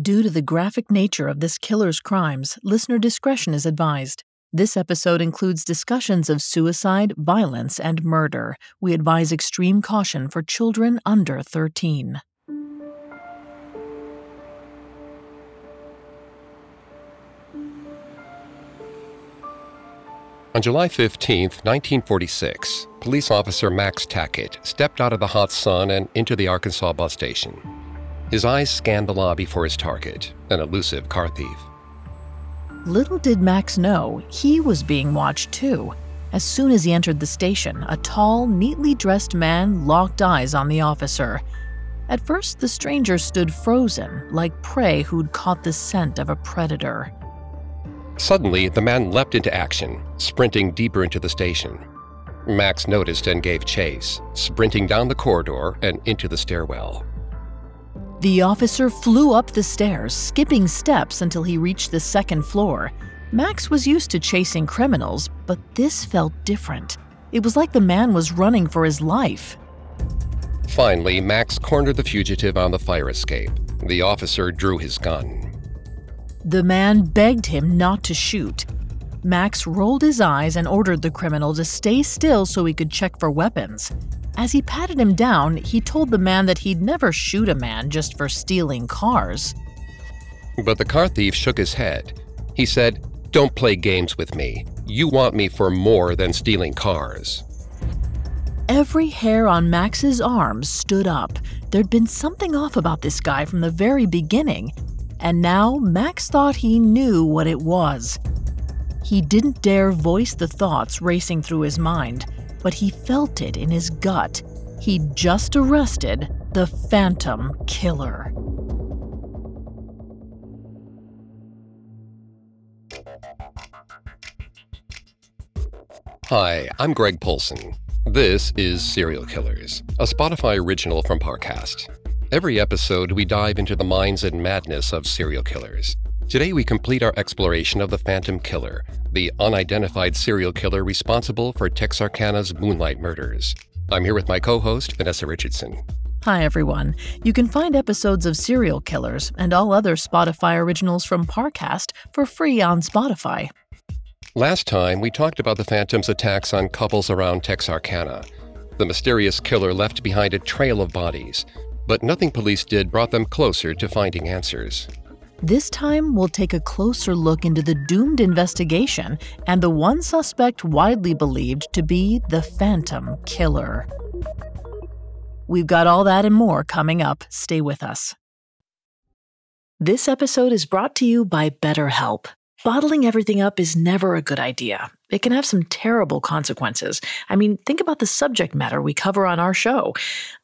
Due to the graphic nature of this killer's crimes, listener discretion is advised. This episode includes discussions of suicide, violence, and murder. We advise extreme caution for children under 13. On July 15, 1946, police officer Max Tackett stepped out of the hot sun and into the Arkansas bus station. His eyes scanned the lobby for his target, an elusive car thief. Little did Max know he was being watched too. As soon as he entered the station, a tall, neatly dressed man locked eyes on the officer. At first, the stranger stood frozen, like prey who'd caught the scent of a predator. Suddenly, the man leapt into action, sprinting deeper into the station. Max noticed and gave chase, sprinting down the corridor and into the stairwell. The officer flew up the stairs, skipping steps until he reached the second floor. Max was used to chasing criminals, but this felt different. It was like the man was running for his life. Finally, Max cornered the fugitive on the fire escape. The officer drew his gun. The man begged him not to shoot. Max rolled his eyes and ordered the criminal to stay still so he could check for weapons. As he patted him down, he told the man that he'd never shoot a man just for stealing cars. But the car thief shook his head. He said, Don't play games with me. You want me for more than stealing cars. Every hair on Max's arms stood up. There'd been something off about this guy from the very beginning, and now Max thought he knew what it was. He didn't dare voice the thoughts racing through his mind but he felt it in his gut. He'd just arrested the Phantom Killer. Hi, I'm Greg Polcyn. This is Serial Killers, a Spotify original from Parcast. Every episode, we dive into the minds and madness of serial killers. Today, we complete our exploration of the Phantom Killer, the unidentified serial killer responsible for Texarkana's Moonlight murders. I'm here with my co host, Vanessa Richardson. Hi, everyone. You can find episodes of Serial Killers and all other Spotify originals from Parcast for free on Spotify. Last time, we talked about the Phantom's attacks on couples around Texarkana. The mysterious killer left behind a trail of bodies, but nothing police did brought them closer to finding answers. This time, we'll take a closer look into the doomed investigation and the one suspect widely believed to be the Phantom Killer. We've got all that and more coming up. Stay with us. This episode is brought to you by BetterHelp. Bottling everything up is never a good idea. It can have some terrible consequences. I mean, think about the subject matter we cover on our show.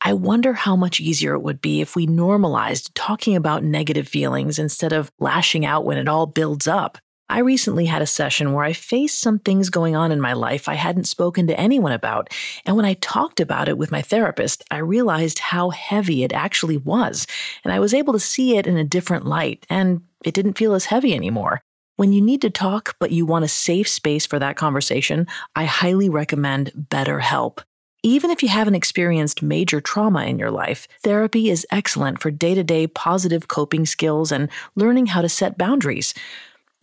I wonder how much easier it would be if we normalized talking about negative feelings instead of lashing out when it all builds up. I recently had a session where I faced some things going on in my life I hadn't spoken to anyone about. And when I talked about it with my therapist, I realized how heavy it actually was. And I was able to see it in a different light, and it didn't feel as heavy anymore. When you need to talk, but you want a safe space for that conversation, I highly recommend BetterHelp. Even if you haven't experienced major trauma in your life, therapy is excellent for day to day positive coping skills and learning how to set boundaries.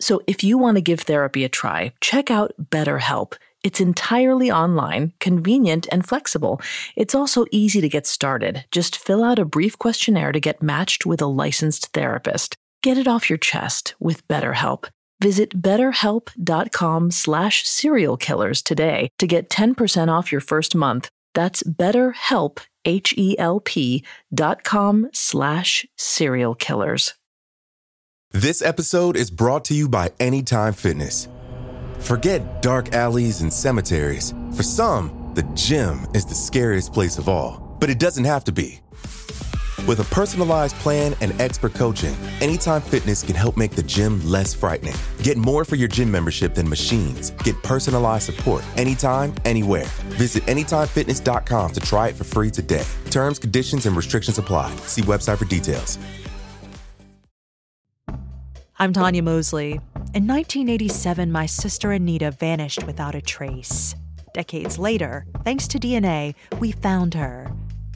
So if you want to give therapy a try, check out BetterHelp. It's entirely online, convenient, and flexible. It's also easy to get started. Just fill out a brief questionnaire to get matched with a licensed therapist. Get it off your chest with BetterHelp. Visit betterhelp.com slash serial killers today to get 10% off your first month. That's betterhelp, H-E-L-P dot com slash serial killers. This episode is brought to you by Anytime Fitness. Forget dark alleys and cemeteries. For some, the gym is the scariest place of all, but it doesn't have to be. With a personalized plan and expert coaching, Anytime Fitness can help make the gym less frightening. Get more for your gym membership than machines. Get personalized support anytime, anywhere. Visit AnytimeFitness.com to try it for free today. Terms, conditions, and restrictions apply. See website for details. I'm Tanya Mosley. In 1987, my sister Anita vanished without a trace. Decades later, thanks to DNA, we found her.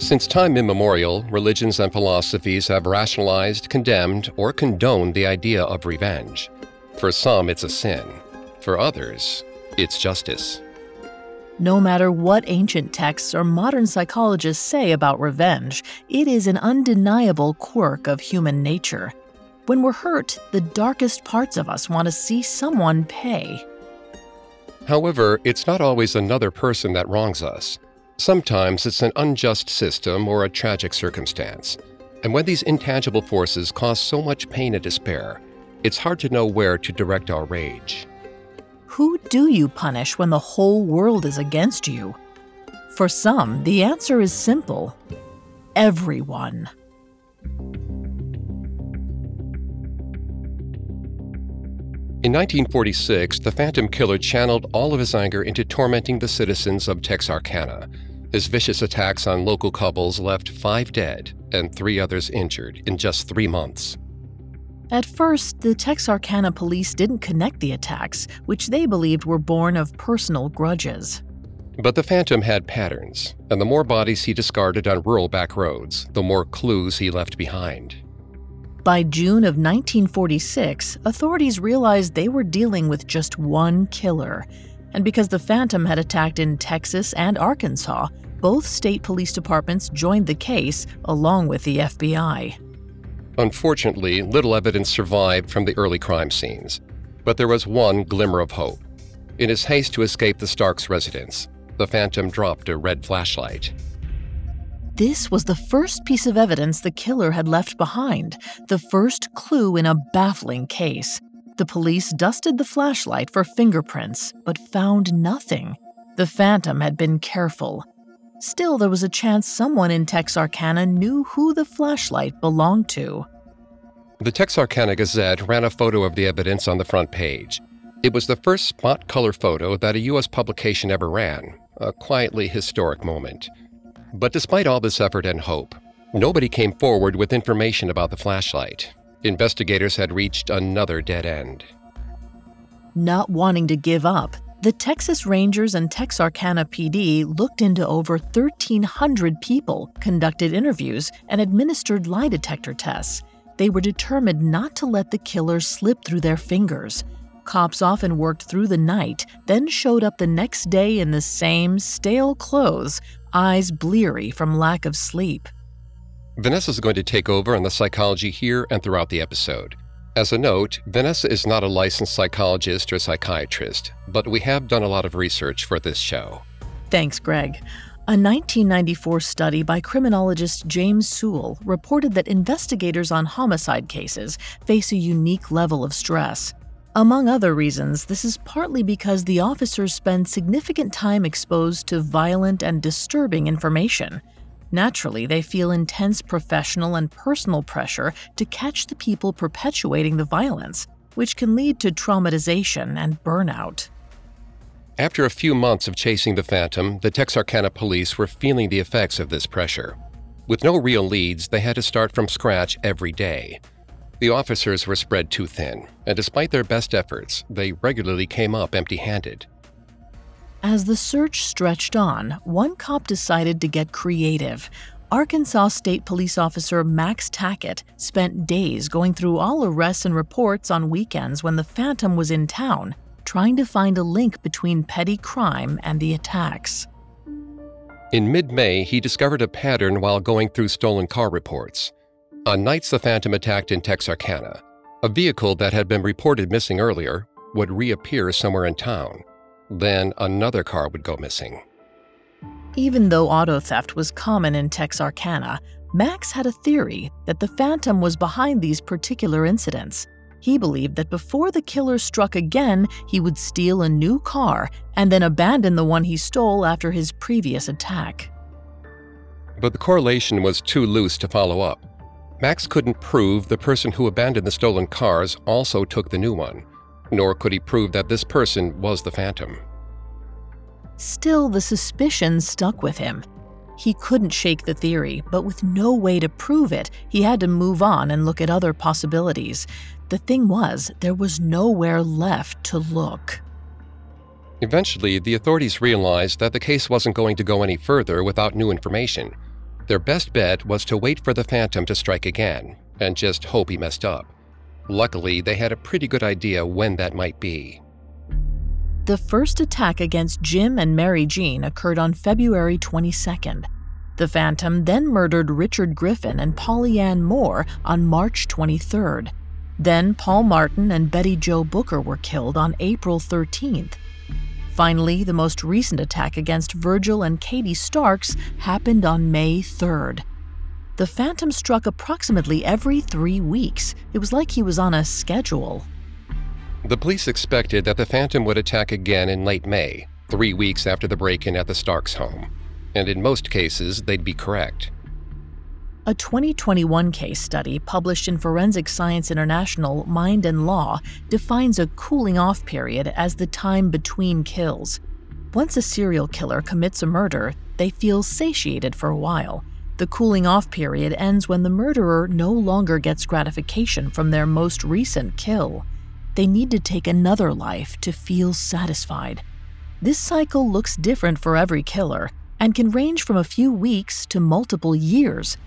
Since time immemorial, religions and philosophies have rationalized, condemned, or condoned the idea of revenge. For some, it's a sin. For others, it's justice. No matter what ancient texts or modern psychologists say about revenge, it is an undeniable quirk of human nature. When we're hurt, the darkest parts of us want to see someone pay. However, it's not always another person that wrongs us. Sometimes it's an unjust system or a tragic circumstance. And when these intangible forces cause so much pain and despair, it's hard to know where to direct our rage. Who do you punish when the whole world is against you? For some, the answer is simple everyone. In 1946, the Phantom Killer channeled all of his anger into tormenting the citizens of Texarkana. His vicious attacks on local couples left five dead and three others injured in just three months. At first, the Texarkana police didn't connect the attacks, which they believed were born of personal grudges. But the Phantom had patterns, and the more bodies he discarded on rural back roads, the more clues he left behind. By June of 1946, authorities realized they were dealing with just one killer, and because the Phantom had attacked in Texas and Arkansas, both state police departments joined the case along with the FBI. Unfortunately, little evidence survived from the early crime scenes, but there was one glimmer of hope. In his haste to escape the Starks' residence, the Phantom dropped a red flashlight. This was the first piece of evidence the killer had left behind, the first clue in a baffling case. The police dusted the flashlight for fingerprints, but found nothing. The Phantom had been careful. Still, there was a chance someone in Texarkana knew who the flashlight belonged to. The Texarkana Gazette ran a photo of the evidence on the front page. It was the first spot color photo that a U.S. publication ever ran, a quietly historic moment. But despite all this effort and hope, nobody came forward with information about the flashlight investigators had reached another dead end. Not wanting to give up, the Texas Rangers and Texarkana PD looked into over 1,300 people, conducted interviews, and administered lie detector tests. They were determined not to let the killer slip through their fingers. Cops often worked through the night, then showed up the next day in the same stale clothes, eyes bleary from lack of sleep. Vanessa is going to take over on the psychology here and throughout the episode. As a note, Vanessa is not a licensed psychologist or psychiatrist, but we have done a lot of research for this show. Thanks, Greg. A 1994 study by criminologist James Sewell reported that investigators on homicide cases face a unique level of stress. Among other reasons, this is partly because the officers spend significant time exposed to violent and disturbing information. Naturally, they feel intense professional and personal pressure to catch the people perpetuating the violence, which can lead to traumatization and burnout. After a few months of chasing the Phantom, the Texarkana police were feeling the effects of this pressure. With no real leads, they had to start from scratch every day. The officers were spread too thin, and despite their best efforts, they regularly came up empty handed. As the search stretched on, one cop decided to get creative. Arkansas State Police Officer Max Tackett spent days going through all arrests and reports on weekends when the Phantom was in town, trying to find a link between petty crime and the attacks. In mid May, he discovered a pattern while going through stolen car reports. On nights the Phantom attacked in Texarkana, a vehicle that had been reported missing earlier would reappear somewhere in town. Then another car would go missing. Even though auto theft was common in Texarkana, Max had a theory that the Phantom was behind these particular incidents. He believed that before the killer struck again, he would steal a new car and then abandon the one he stole after his previous attack. But the correlation was too loose to follow up. Max couldn't prove the person who abandoned the stolen cars also took the new one, nor could he prove that this person was the Phantom. Still, the suspicion stuck with him. He couldn't shake the theory, but with no way to prove it, he had to move on and look at other possibilities. The thing was, there was nowhere left to look. Eventually, the authorities realized that the case wasn't going to go any further without new information. Their best bet was to wait for the Phantom to strike again and just hope he messed up. Luckily, they had a pretty good idea when that might be. The first attack against Jim and Mary Jean occurred on February 22nd. The Phantom then murdered Richard Griffin and Polly Ann Moore on March 23rd. Then Paul Martin and Betty Jo Booker were killed on April 13th. Finally, the most recent attack against Virgil and Katie Starks happened on May 3rd. The Phantom struck approximately every three weeks. It was like he was on a schedule. The police expected that the Phantom would attack again in late May, three weeks after the break in at the Starks home. And in most cases, they'd be correct. A 2021 case study published in Forensic Science International Mind and Law defines a cooling off period as the time between kills. Once a serial killer commits a murder, they feel satiated for a while. The cooling off period ends when the murderer no longer gets gratification from their most recent kill. They need to take another life to feel satisfied. This cycle looks different for every killer and can range from a few weeks to multiple years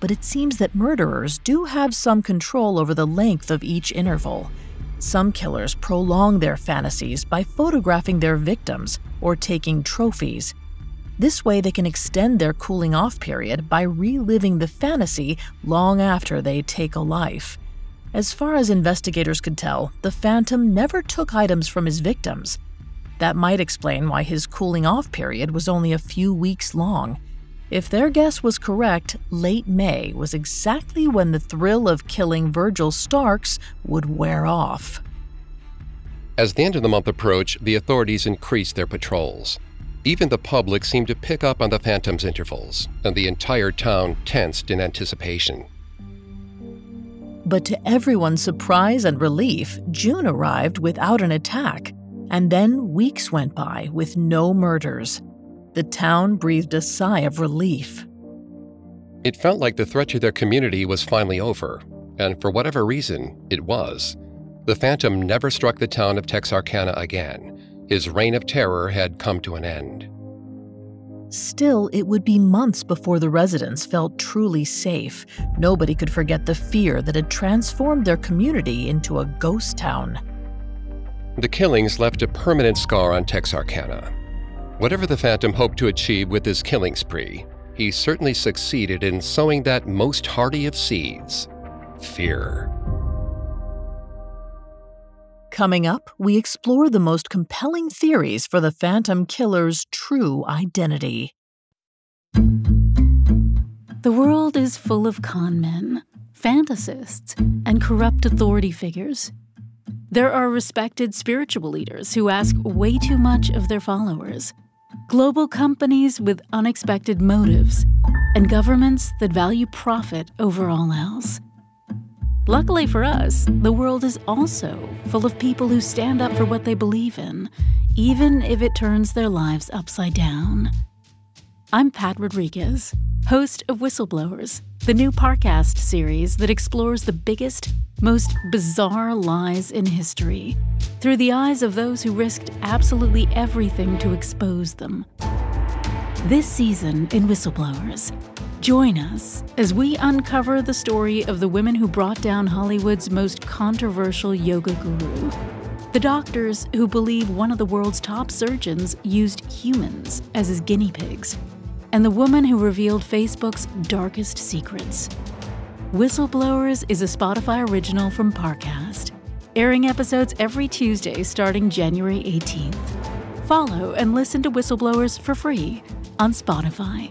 but it seems that murderers do have some control over the length of each interval. Some killers prolong their fantasies by photographing their victims or taking trophies. This way, they can extend their cooling off period by reliving the fantasy long after they take a life. As far as investigators could tell, the Phantom never took items from his victims. That might explain why his cooling off period was only a few weeks long. If their guess was correct, late May was exactly when the thrill of killing Virgil Starks would wear off. As the end of the month approached, the authorities increased their patrols. Even the public seemed to pick up on the Phantom's intervals, and the entire town tensed in anticipation. But to everyone's surprise and relief, June arrived without an attack, and then weeks went by with no murders. The town breathed a sigh of relief. It felt like the threat to their community was finally over, and for whatever reason, it was. The Phantom never struck the town of Texarkana again. His reign of terror had come to an end. Still, it would be months before the residents felt truly safe. Nobody could forget the fear that had transformed their community into a ghost town. The killings left a permanent scar on Texarkana, Whatever the Phantom hoped to achieve with his killing spree, he certainly succeeded in sowing that most hardy of seeds fear. Coming up, we explore the most compelling theories for the Phantom Killer's true identity. The world is full of con men, fantasists, and corrupt authority figures. There are respected spiritual leaders who ask way too much of their followers global companies with unexpected motives, and governments that value profit over all else. Luckily for us, the world is also full of people who stand up for what they believe in, even if it turns their lives upside down. I'm Pat Rodriguez, host of Whistleblowers, the new Parcast series that explores the biggest, most bizarre lies in history through the eyes of those who risked absolutely everything to expose them. This season in Whistleblowers, join us as we uncover the story of the women who brought down Hollywood's most controversial yoga guru. The doctors who believe one of the world's top surgeons used humans as his guinea pigs. And the woman who revealed Facebook's darkest secrets. Whistleblowers is a Spotify original from Parcast airing episodes every Tuesday starting January 18th. Follow and listen to Whistleblowers for free on Spotify.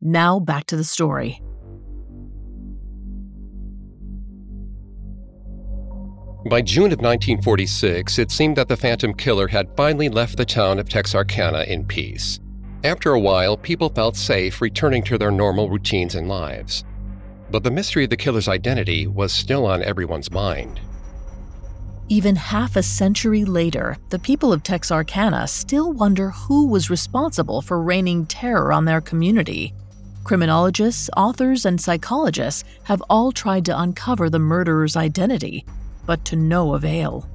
Now back to the story. By June of 1946, it seemed that the Phantom Killer had finally left the town of Texarkana in peace. After a while, people felt safe returning to their normal routines and lives. But the mystery of the killer's identity was still on everyone's mind. Even half a century later, the people of Texarkana still wonder who was responsible for raining terror on their community. Criminologists, authors, and psychologists have all tried to uncover the murderer's identity, but to no avail.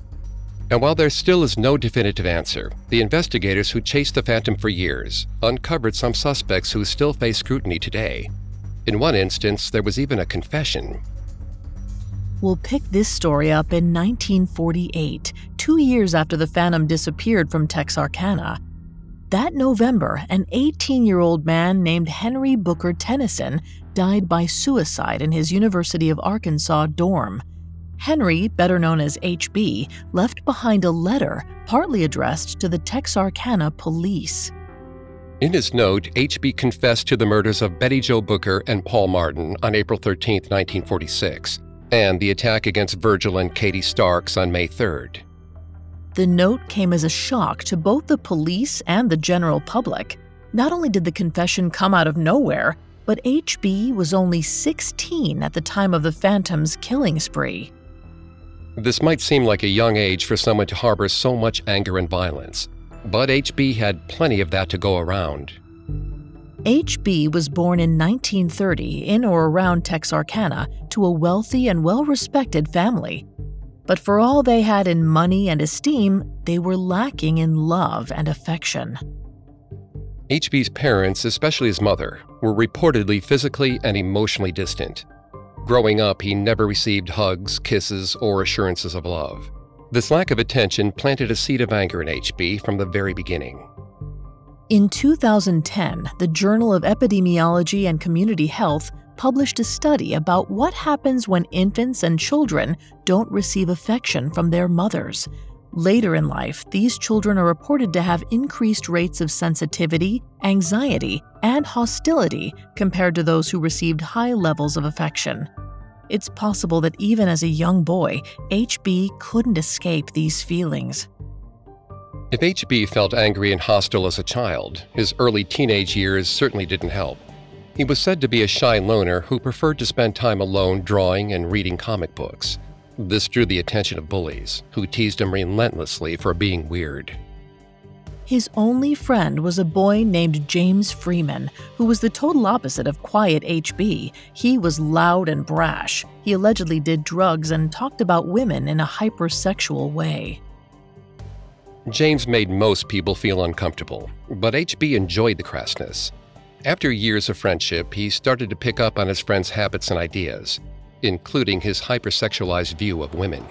And while there still is no definitive answer, the investigators who chased the Phantom for years uncovered some suspects who still face scrutiny today. In one instance, there was even a confession. We'll pick this story up in 1948, two years after the Phantom disappeared from Texarkana. That November, an 18 year old man named Henry Booker Tennison died by suicide in his University of Arkansas dorm. Henry, better known as HB, left behind a letter partly addressed to the Texarkana police. In his note, HB confessed to the murders of Betty Jo Booker and Paul Martin on April 13, 1946, and the attack against Virgil and Katie Starks on May 3rd. The note came as a shock to both the police and the general public. Not only did the confession come out of nowhere, but HB was only 16 at the time of the Phantom's killing spree. This might seem like a young age for someone to harbor so much anger and violence, but HB had plenty of that to go around. HB was born in 1930 in or around Texarkana to a wealthy and well respected family. But for all they had in money and esteem, they were lacking in love and affection. HB's parents, especially his mother, were reportedly physically and emotionally distant. Growing up, he never received hugs, kisses, or assurances of love. This lack of attention planted a seed of anger in HB from the very beginning. In 2010, the Journal of Epidemiology and Community Health published a study about what happens when infants and children don't receive affection from their mothers. Later in life, these children are reported to have increased rates of sensitivity, anxiety, and hostility compared to those who received high levels of affection. It's possible that even as a young boy, HB couldn't escape these feelings. If HB felt angry and hostile as a child, his early teenage years certainly didn't help. He was said to be a shy loner who preferred to spend time alone drawing and reading comic books. This drew the attention of bullies, who teased him relentlessly for being weird. His only friend was a boy named James Freeman, who was the total opposite of quiet HB. He was loud and brash. He allegedly did drugs and talked about women in a hypersexual way. James made most people feel uncomfortable, but HB enjoyed the crassness. After years of friendship, he started to pick up on his friend's habits and ideas including his hypersexualized view of women.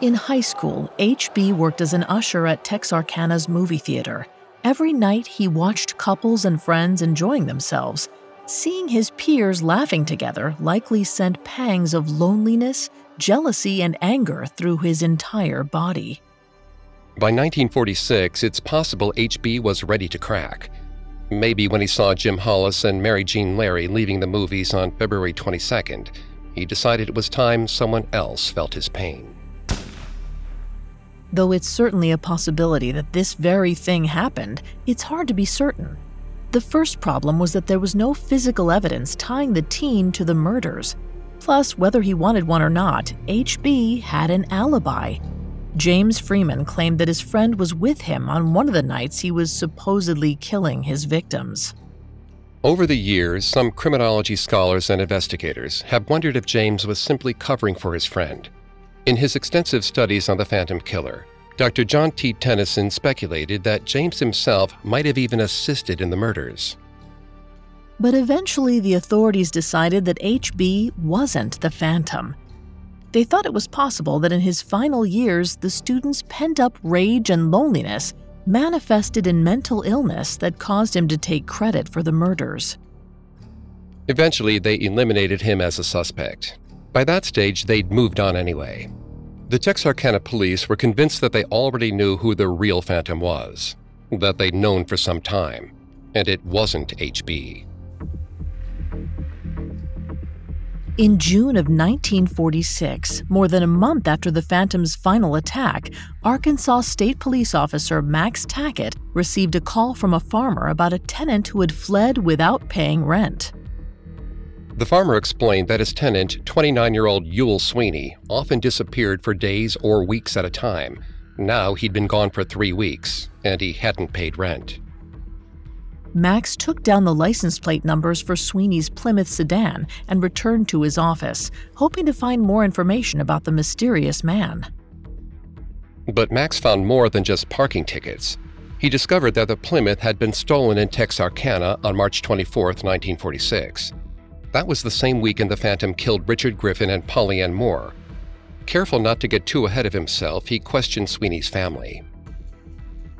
In high school, HB worked as an usher at Texarkana's movie theater. Every night, he watched couples and friends enjoying themselves. Seeing his peers laughing together likely sent pangs of loneliness, jealousy, and anger through his entire body. By 1946, it's possible HB was ready to crack. Maybe when he saw Jim Hollis and Mary Jean Larey leaving the movies on February 22nd, he decided it was time someone else felt his pain. Though it's certainly a possibility that this very thing happened, it's hard to be certain. The first problem was that there was no physical evidence tying the teen to the murders. Plus, whether he wanted one or not, HB had an alibi. James Freeman claimed that his friend was with him on one of the nights he was supposedly killing his victims. Over the years, some criminology scholars and investigators have wondered if James was simply covering for his friend. In his extensive studies on the Phantom Killer, Dr. John T. Tennyson speculated that James himself might have even assisted in the murders. But eventually, the authorities decided that HB wasn't the Phantom. They thought it was possible that in his final years, the student's pent up rage and loneliness manifested in mental illness that caused him to take credit for the murders. Eventually, they eliminated him as a suspect. By that stage, they'd moved on anyway. The Texarkana police were convinced that they already knew who the real Phantom was, that they'd known for some time, and it wasn't HB. In June of 1946, more than a month after the Phantom's final attack, Arkansas State Police Officer Max Tackett received a call from a farmer about a tenant who had fled without paying rent. The farmer explained that his tenant, 29 year old Ewell Sweeney, often disappeared for days or weeks at a time. Now he'd been gone for three weeks, and he hadn't paid rent. Max took down the license plate numbers for Sweeney's Plymouth sedan and returned to his office, hoping to find more information about the mysterious man. But Max found more than just parking tickets. He discovered that the Plymouth had been stolen in Texarkana on March 24, 1946. That was the same weekend the Phantom killed Richard Griffin and Polly Ann Moore. Careful not to get too ahead of himself, he questioned Sweeney's family.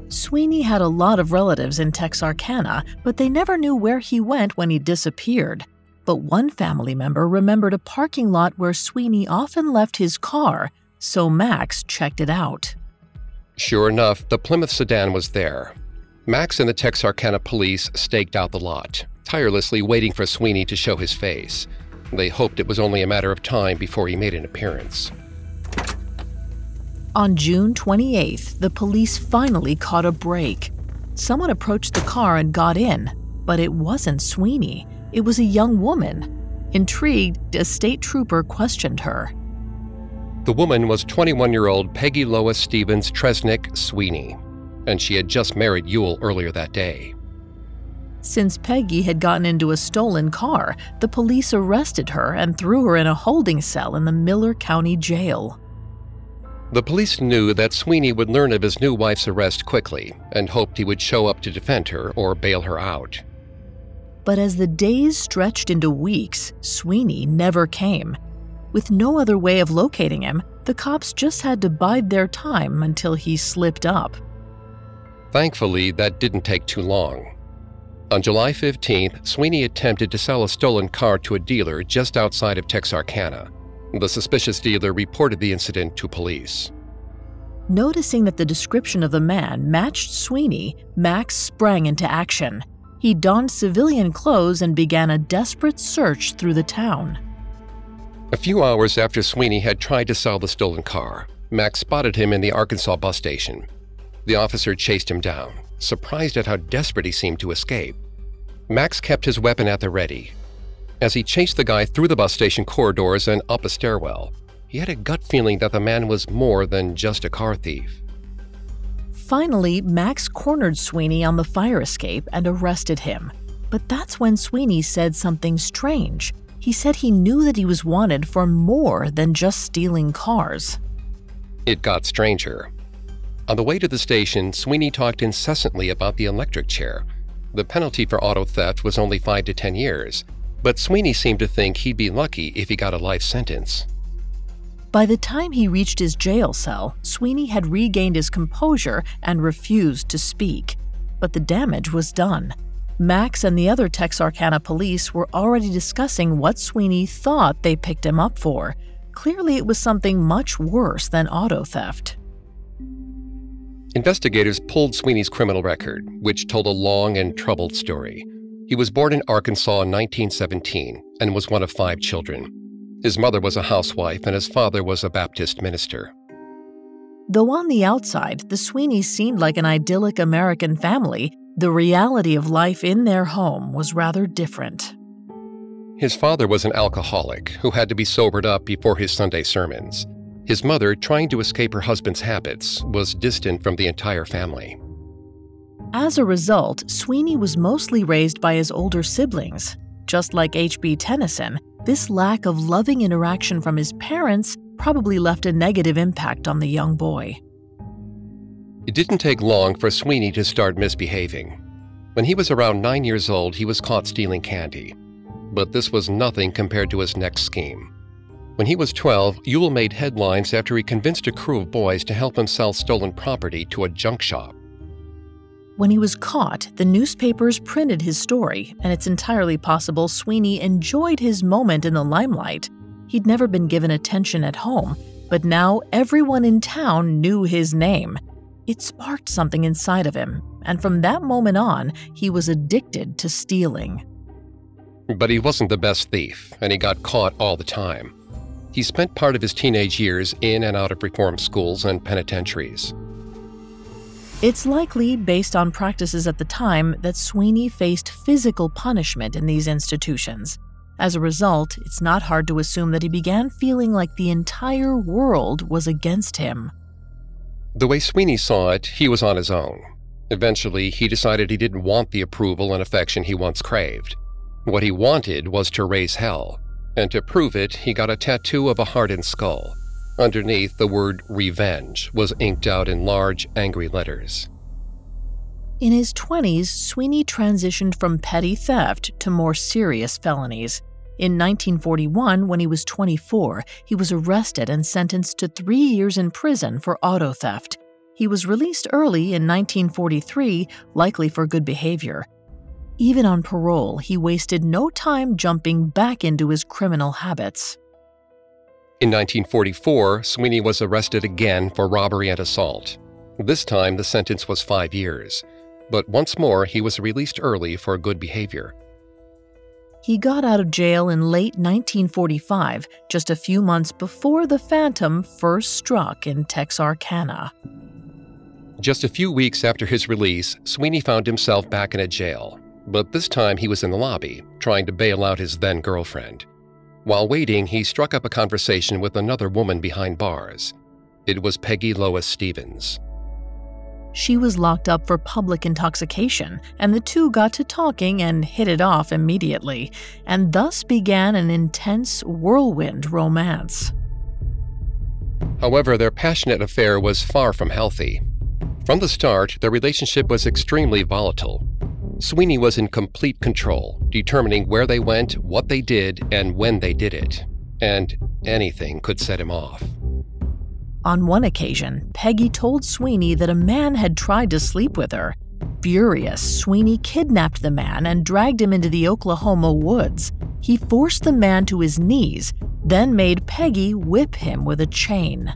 Sweeney had a lot of relatives in Texarkana, but they never knew where he went when he disappeared. But one family member remembered a parking lot where Sweeney often left his car, so Max checked it out. Sure enough, the Plymouth sedan was there. Max and the Texarkana police staked out the lot, tirelessly waiting for Sweeney to show his face. They hoped it was only a matter of time before he made an appearance. On June 28th, the police finally caught a break. Someone approached the car and got in, but it wasn't Sweeney. It was a young woman. Intrigued, a state trooper questioned her. The woman was 21 year old Peggy Lois Stevens Tresnick Sweeney, and she had just married Ewell earlier that day. Since Peggy had gotten into a stolen car, the police arrested her and threw her in a holding cell in the Miller County Jail. The police knew that Sweeney would learn of his new wife's arrest quickly and hoped he would show up to defend her or bail her out. But as the days stretched into weeks, Sweeney never came. With no other way of locating him, the cops just had to bide their time until he slipped up. Thankfully, that didn't take too long. On July 15th, Sweeney attempted to sell a stolen car to a dealer just outside of Texarkana. The suspicious dealer reported the incident to police. Noticing that the description of the man matched Sweeney, Max sprang into action. He donned civilian clothes and began a desperate search through the town. A few hours after Sweeney had tried to sell the stolen car, Max spotted him in the Arkansas bus station. The officer chased him down, surprised at how desperate he seemed to escape. Max kept his weapon at the ready, as he chased the guy through the bus station corridors and up a stairwell, he had a gut feeling that the man was more than just a car thief. Finally, Max cornered Sweeney on the fire escape and arrested him. But that's when Sweeney said something strange. He said he knew that he was wanted for more than just stealing cars. It got stranger. On the way to the station, Sweeney talked incessantly about the electric chair. The penalty for auto theft was only 5 to 10 years, but Sweeney seemed to think he'd be lucky if he got a life sentence. By the time he reached his jail cell, Sweeney had regained his composure and refused to speak. But the damage was done. Max and the other Texarkana police were already discussing what Sweeney thought they picked him up for. Clearly, it was something much worse than auto theft. Investigators pulled Sweeney's criminal record, which told a long and troubled story. He was born in Arkansas in 1917 and was one of five children. His mother was a housewife and his father was a Baptist minister. Though on the outside, the Sweeneys seemed like an idyllic American family, the reality of life in their home was rather different. His father was an alcoholic who had to be sobered up before his Sunday sermons. His mother, trying to escape her husband's habits, was distant from the entire family. As a result, Sweeney was mostly raised by his older siblings. Just like H.B. Tennison, this lack of loving interaction from his parents probably left a negative impact on the young boy. It didn't take long for Sweeney to start misbehaving. When he was around nine years old, he was caught stealing candy. But this was nothing compared to his next scheme. When he was 12, Ewell made headlines after he convinced a crew of boys to help him sell stolen property to a junk shop. When he was caught, the newspapers printed his story, and it's entirely possible Sweeney enjoyed his moment in the limelight. He'd never been given attention at home, but now everyone in town knew his name. It sparked something inside of him, and from that moment on, he was addicted to stealing. But he wasn't the best thief, and he got caught all the time. He spent part of his teenage years in and out of reform schools and penitentiaries. It's likely, based on practices at the time, that Sweeney faced physical punishment in these institutions. As a result, it's not hard to assume that he began feeling like the entire world was against him. The way Sweeney saw it, he was on his own. Eventually, he decided he didn't want the approval and affection he once craved. What he wanted was to raise hell, and to prove it, he got a tattoo of a hardened skull. Underneath, the word revenge was inked out in large, angry letters. In his 20s, Sweeney transitioned from petty theft to more serious felonies. In 1941, when he was 24, he was arrested and sentenced to three years in prison for auto theft. He was released early in 1943, likely for good behavior. Even on parole, he wasted no time jumping back into his criminal habits. In 1944, Sweeney was arrested again for robbery and assault. This time, the sentence was five years. But once more, he was released early for good behavior. He got out of jail in late 1945, just a few months before the Phantom first struck in Texarkana. Just a few weeks after his release, Sweeney found himself back in a jail, but this time he was in the lobby, trying to bail out his then girlfriend. While waiting, he struck up a conversation with another woman behind bars. It was Peggy Lois Stevens. She was locked up for public intoxication, and the two got to talking and hit it off immediately, and thus began an intense whirlwind romance. However, their passionate affair was far from healthy. From the start, their relationship was extremely volatile. Sweeney was in complete control, determining where they went, what they did, and when they did it. And anything could set him off. On one occasion, Peggy told Sweeney that a man had tried to sleep with her. Furious, Sweeney kidnapped the man and dragged him into the Oklahoma woods. He forced the man to his knees, then made Peggy whip him with a chain.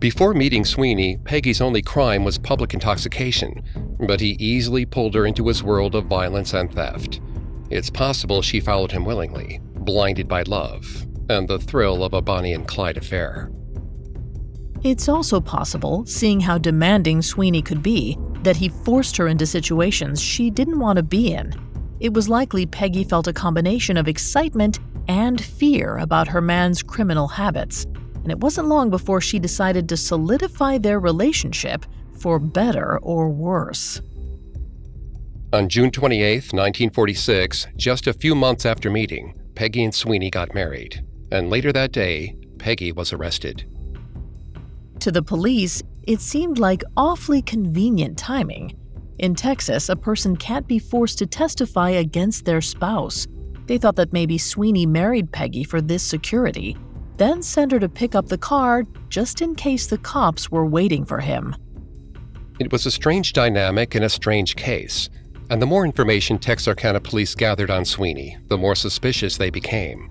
Before meeting Sweeney, Peggy's only crime was public intoxication, but he easily pulled her into his world of violence and theft. It's possible she followed him willingly, blinded by love and the thrill of a Bonnie and Clyde affair. It's also possible, seeing how demanding Sweeney could be, that he forced her into situations she didn't want to be in. It was likely Peggy felt a combination of excitement and fear about her man's criminal habits and it wasn't long before she decided to solidify their relationship for better or worse. On June 28, 1946, just a few months after meeting, Peggy and Sweeney got married, and later that day, Peggy was arrested. To the police, it seemed like awfully convenient timing. In Texas, a person can't be forced to testify against their spouse. They thought that maybe Sweeney married Peggy for this security, then sent her to pick up the car just in case the cops were waiting for him. It was a strange dynamic in a strange case, and the more information Texarkana police gathered on Sweeney, the more suspicious they became.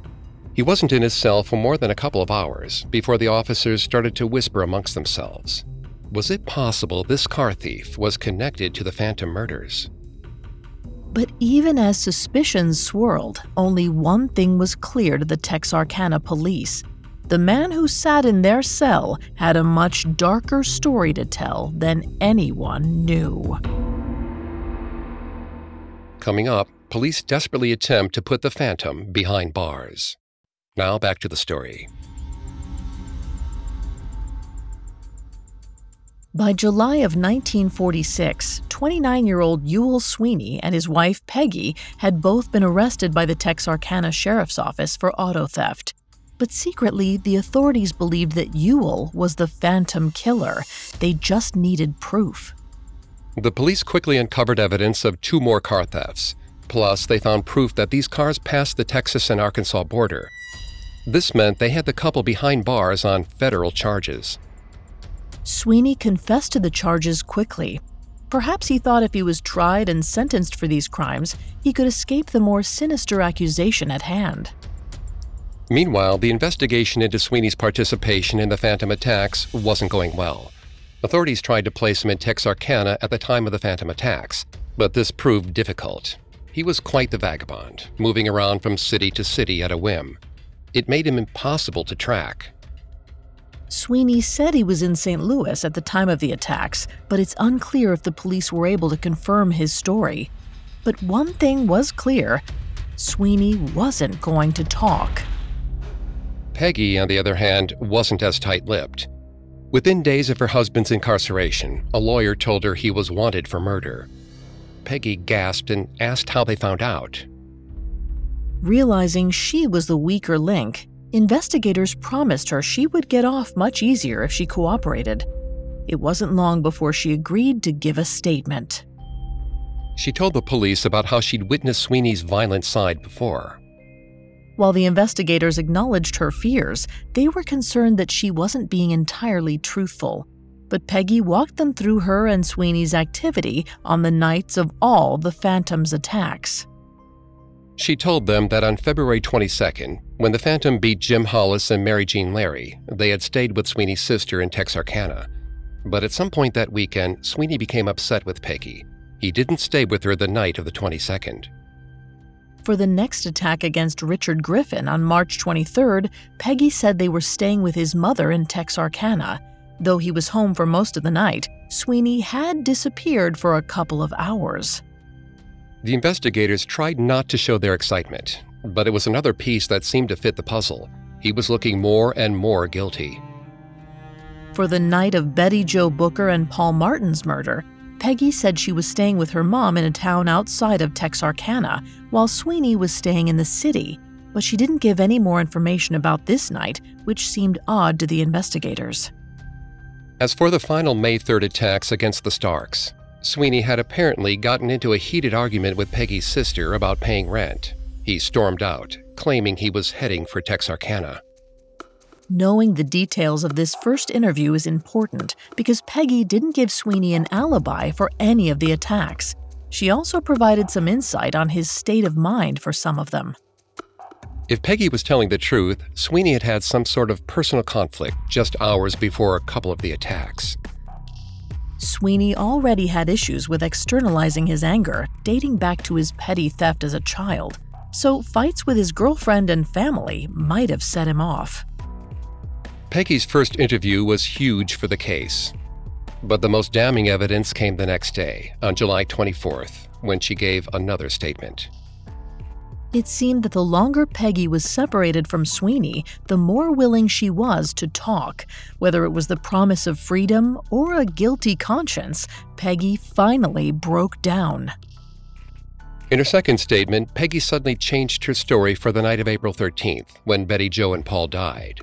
He wasn't in his cell for more than a couple of hours before the officers started to whisper amongst themselves. Was it possible this car thief was connected to the Phantom murders? But even as suspicions swirled, only one thing was clear to the Texarkana police the man who sat in their cell had a much darker story to tell than anyone knew. Coming up, police desperately attempt to put the Phantom behind bars. Now back to the story. By July of 1946, 29 year old Ewell Sweeney and his wife Peggy had both been arrested by the Texarkana Sheriff's Office for auto theft. But secretly, the authorities believed that Ewell was the phantom killer. They just needed proof. The police quickly uncovered evidence of two more car thefts. Plus, they found proof that these cars passed the Texas and Arkansas border. This meant they had the couple behind bars on federal charges. Sweeney confessed to the charges quickly. Perhaps he thought if he was tried and sentenced for these crimes, he could escape the more sinister accusation at hand. Meanwhile, the investigation into Sweeney's participation in the Phantom attacks wasn't going well. Authorities tried to place him in Texarkana at the time of the Phantom attacks, but this proved difficult. He was quite the vagabond, moving around from city to city at a whim. It made him impossible to track. Sweeney said he was in St. Louis at the time of the attacks, but it's unclear if the police were able to confirm his story. But one thing was clear Sweeney wasn't going to talk. Peggy, on the other hand, wasn't as tight lipped. Within days of her husband's incarceration, a lawyer told her he was wanted for murder. Peggy gasped and asked how they found out. Realizing she was the weaker link, investigators promised her she would get off much easier if she cooperated. It wasn't long before she agreed to give a statement. She told the police about how she'd witnessed Sweeney's violent side before. While the investigators acknowledged her fears, they were concerned that she wasn't being entirely truthful but Peggy walked them through her and Sweeney's activity on the nights of all the Phantom's attacks. She told them that on February 22nd, when the Phantom beat Jim Hollis and Mary Jean Larey, they had stayed with Sweeney's sister in Texarkana. But at some point that weekend, Sweeney became upset with Peggy. He didn't stay with her the night of the 22nd. For the next attack against Richard Griffin on March 23rd, Peggy said they were staying with his mother in Texarkana Though he was home for most of the night, Sweeney had disappeared for a couple of hours. The investigators tried not to show their excitement, but it was another piece that seemed to fit the puzzle. He was looking more and more guilty. For the night of Betty Jo Booker and Paul Martin's murder, Peggy said she was staying with her mom in a town outside of Texarkana, while Sweeney was staying in the city, but she didn't give any more information about this night, which seemed odd to the investigators. As for the final May 3rd attacks against the Starks, Sweeney had apparently gotten into a heated argument with Peggy's sister about paying rent. He stormed out, claiming he was heading for Texarkana. Knowing the details of this first interview is important because Peggy didn't give Sweeney an alibi for any of the attacks. She also provided some insight on his state of mind for some of them. If Peggy was telling the truth, Sweeney had had some sort of personal conflict just hours before a couple of the attacks. Sweeney already had issues with externalizing his anger, dating back to his petty theft as a child, so fights with his girlfriend and family might have set him off. Peggy's first interview was huge for the case. But the most damning evidence came the next day, on July 24th, when she gave another statement. It seemed that the longer Peggy was separated from Sweeney, the more willing she was to talk. Whether it was the promise of freedom or a guilty conscience, Peggy finally broke down. In her second statement, Peggy suddenly changed her story for the night of April 13th, when Betty Jo and Paul died.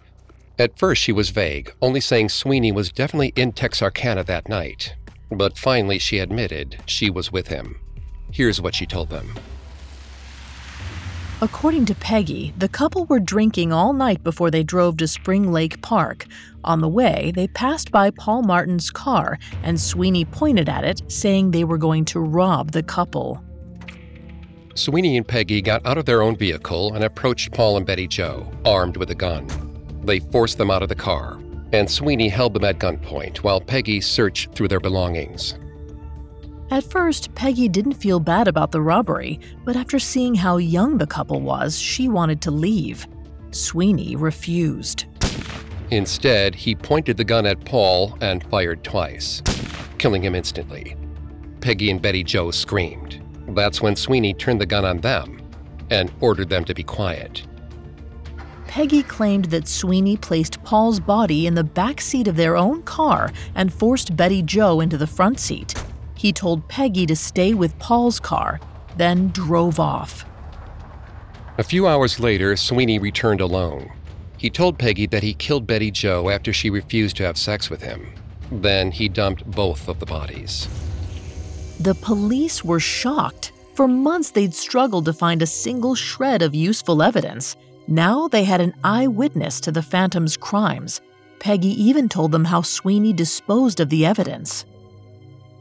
At first, she was vague, only saying Sweeney was definitely in Texarkana that night. But finally, she admitted she was with him. Here's what she told them. According to Peggy, the couple were drinking all night before they drove to Spring Lake Park. On the way, they passed by Paul Martin's car, and Sweeney pointed at it, saying they were going to rob the couple. Sweeney and Peggy got out of their own vehicle and approached Paul and Betty Jo, armed with a gun. They forced them out of the car, and Sweeney held them at gunpoint while Peggy searched through their belongings. At first, Peggy didn't feel bad about the robbery, but after seeing how young the couple was, she wanted to leave. Sweeney refused. Instead, he pointed the gun at Paul and fired twice, killing him instantly. Peggy and Betty Jo screamed. That's when Sweeney turned the gun on them and ordered them to be quiet. Peggy claimed that Sweeney placed Paul's body in the back seat of their own car and forced Betty Jo into the front seat. He told Peggy to stay with Paul's car, then drove off. A few hours later, Sweeney returned alone. He told Peggy that he killed Betty Jo after she refused to have sex with him. Then he dumped both of the bodies. The police were shocked. For months, they'd struggled to find a single shred of useful evidence. Now they had an eyewitness to the Phantom's crimes. Peggy even told them how Sweeney disposed of the evidence.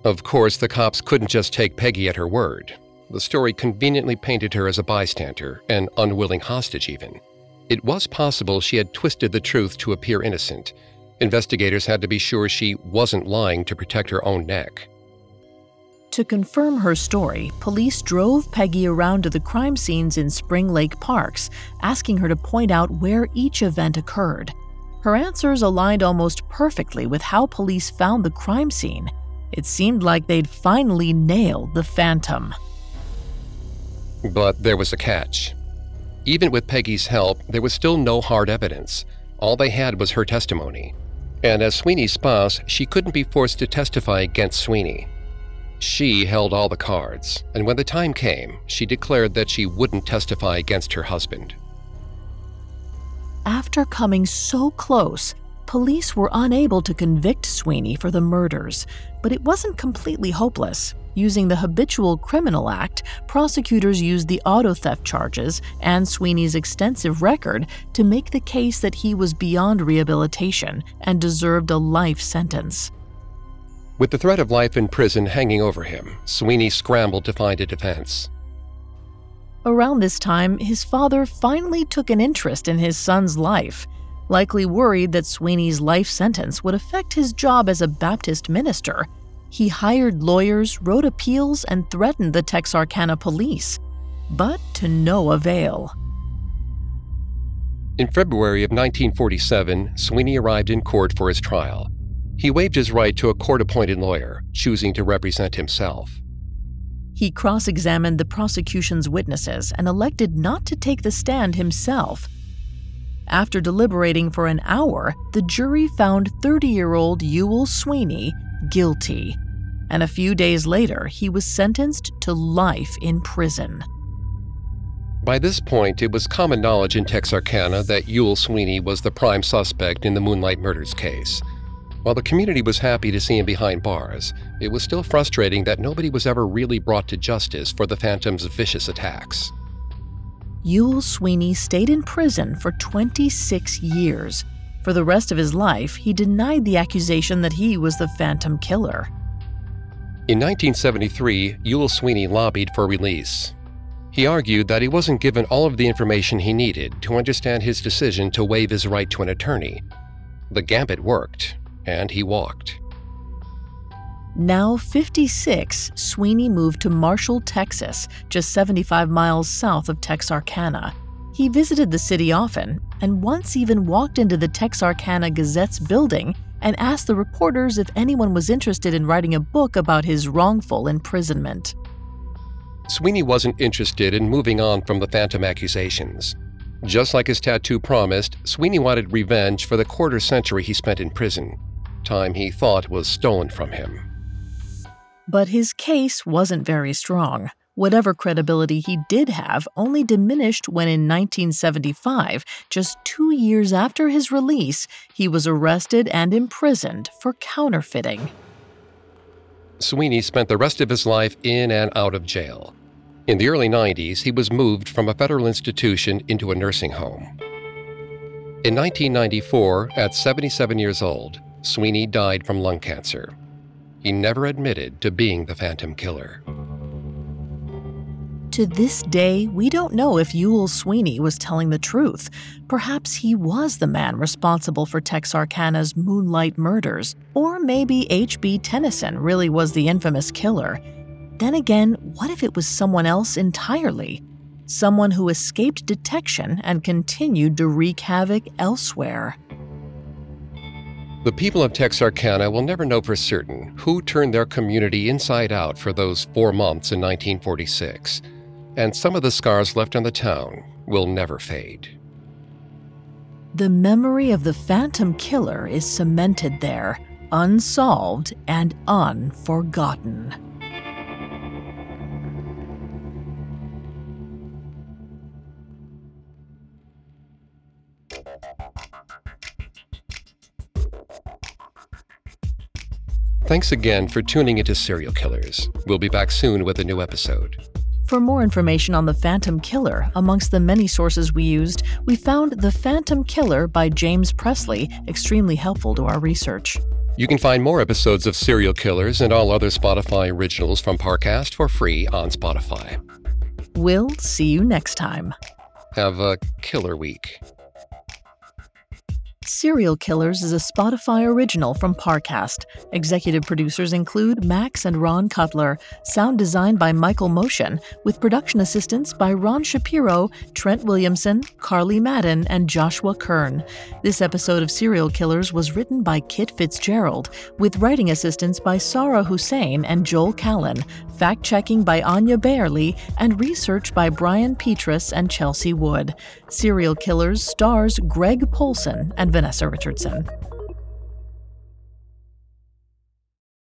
Of course, the cops couldn't just take Peggy at her word. The story conveniently painted her as a bystander, an unwilling hostage, even. It was possible she had twisted the truth to appear innocent. Investigators had to be sure she wasn't lying to protect her own neck. To confirm her story, police drove Peggy around to the crime scenes in Spring Lake Parks, asking her to point out where each event occurred. Her answers aligned almost perfectly with how police found the crime scene. It seemed like they'd finally nailed the Phantom. But there was a catch. Even with Peggy's help, there was still no hard evidence. All they had was her testimony. And as Sweeney's spouse, she couldn't be forced to testify against Sweeney. She held all the cards, and when the time came, she declared that she wouldn't testify against her husband. After coming so close, police were unable to convict Sweeney for the murders, but it wasn't completely hopeless. Using the Habitual Criminal Act, prosecutors used the auto theft charges and Sweeney's extensive record to make the case that he was beyond rehabilitation and deserved a life sentence. With the threat of life in prison hanging over him, Sweeney scrambled to find a defense. Around this time, his father finally took an interest in his son's life, likely worried that Sweeney's life sentence would affect his job as a Baptist minister he hired lawyers, wrote appeals, and threatened the Texarkana police, but to no avail. In February of 1947, Sweeney arrived in court for his trial. He waived his right to a court appointed lawyer, choosing to represent himself. He cross examined the prosecution's witnesses and elected not to take the stand himself. After deliberating for an hour, the jury found 30 year old Ewell Sweeney guilty, and a few days later, he was sentenced to life in prison. By this point, it was common knowledge in Texarkana that Ewell Sweeney was the prime suspect in the Moonlight Murders case. While the community was happy to see him behind bars, it was still frustrating that nobody was ever really brought to justice for the Phantom's vicious attacks. Ewell Sweeney stayed in prison for 26 years, for the rest of his life, he denied the accusation that he was the Phantom Killer. In 1973, Ewell Sweeney lobbied for release. He argued that he wasn't given all of the information he needed to understand his decision to waive his right to an attorney. The gambit worked, and he walked. Now 56, Sweeney moved to Marshall, Texas, just 75 miles south of Texarkana. He visited the city often, and once even walked into the Texarkana Gazette's building and asked the reporters if anyone was interested in writing a book about his wrongful imprisonment. Sweeney wasn't interested in moving on from the phantom accusations. Just like his tattoo promised, Sweeney wanted revenge for the quarter century he spent in prison, time he thought was stolen from him. But his case wasn't very strong. Whatever credibility he did have only diminished when in 1975, just two years after his release, he was arrested and imprisoned for counterfeiting. Sweeney spent the rest of his life in and out of jail. In the early 90s, he was moved from a federal institution into a nursing home. In 1994, at 77 years old, Sweeney died from lung cancer. He never admitted to being the Phantom Killer. To this day, we don't know if Ewell Sweeney was telling the truth. Perhaps he was the man responsible for Texarkana's moonlight murders, or maybe H.B. Tennison really was the infamous killer. Then again, what if it was someone else entirely? Someone who escaped detection and continued to wreak havoc elsewhere. The people of Texarkana will never know for certain who turned their community inside out for those four months in 1946 and some of the scars left on the town will never fade. The memory of the Phantom Killer is cemented there, unsolved and unforgotten. Thanks again for tuning into Serial Killers. We'll be back soon with a new episode. For more information on The Phantom Killer, amongst the many sources we used, we found The Phantom Killer by James Presley extremely helpful to our research. You can find more episodes of Serial Killers and all other Spotify originals from Parcast for free on Spotify. We'll see you next time. Have a killer week. Serial Killers is a Spotify original from Parcast. Executive producers include Max and Ron Cutler. Sound design by Michael Motion, with production assistance by Ron Shapiro, Trent Williamson, Carly Madden, and Joshua Kern. This episode of Serial Killers was written by Kit Fitzgerald, with writing assistance by Sarah Hussein and Joel Callan, fact checking by Anya Bailey, and research by Brian Petrus and Chelsea Wood. Serial Killers stars Greg Polcyn and Vanessa Richardson.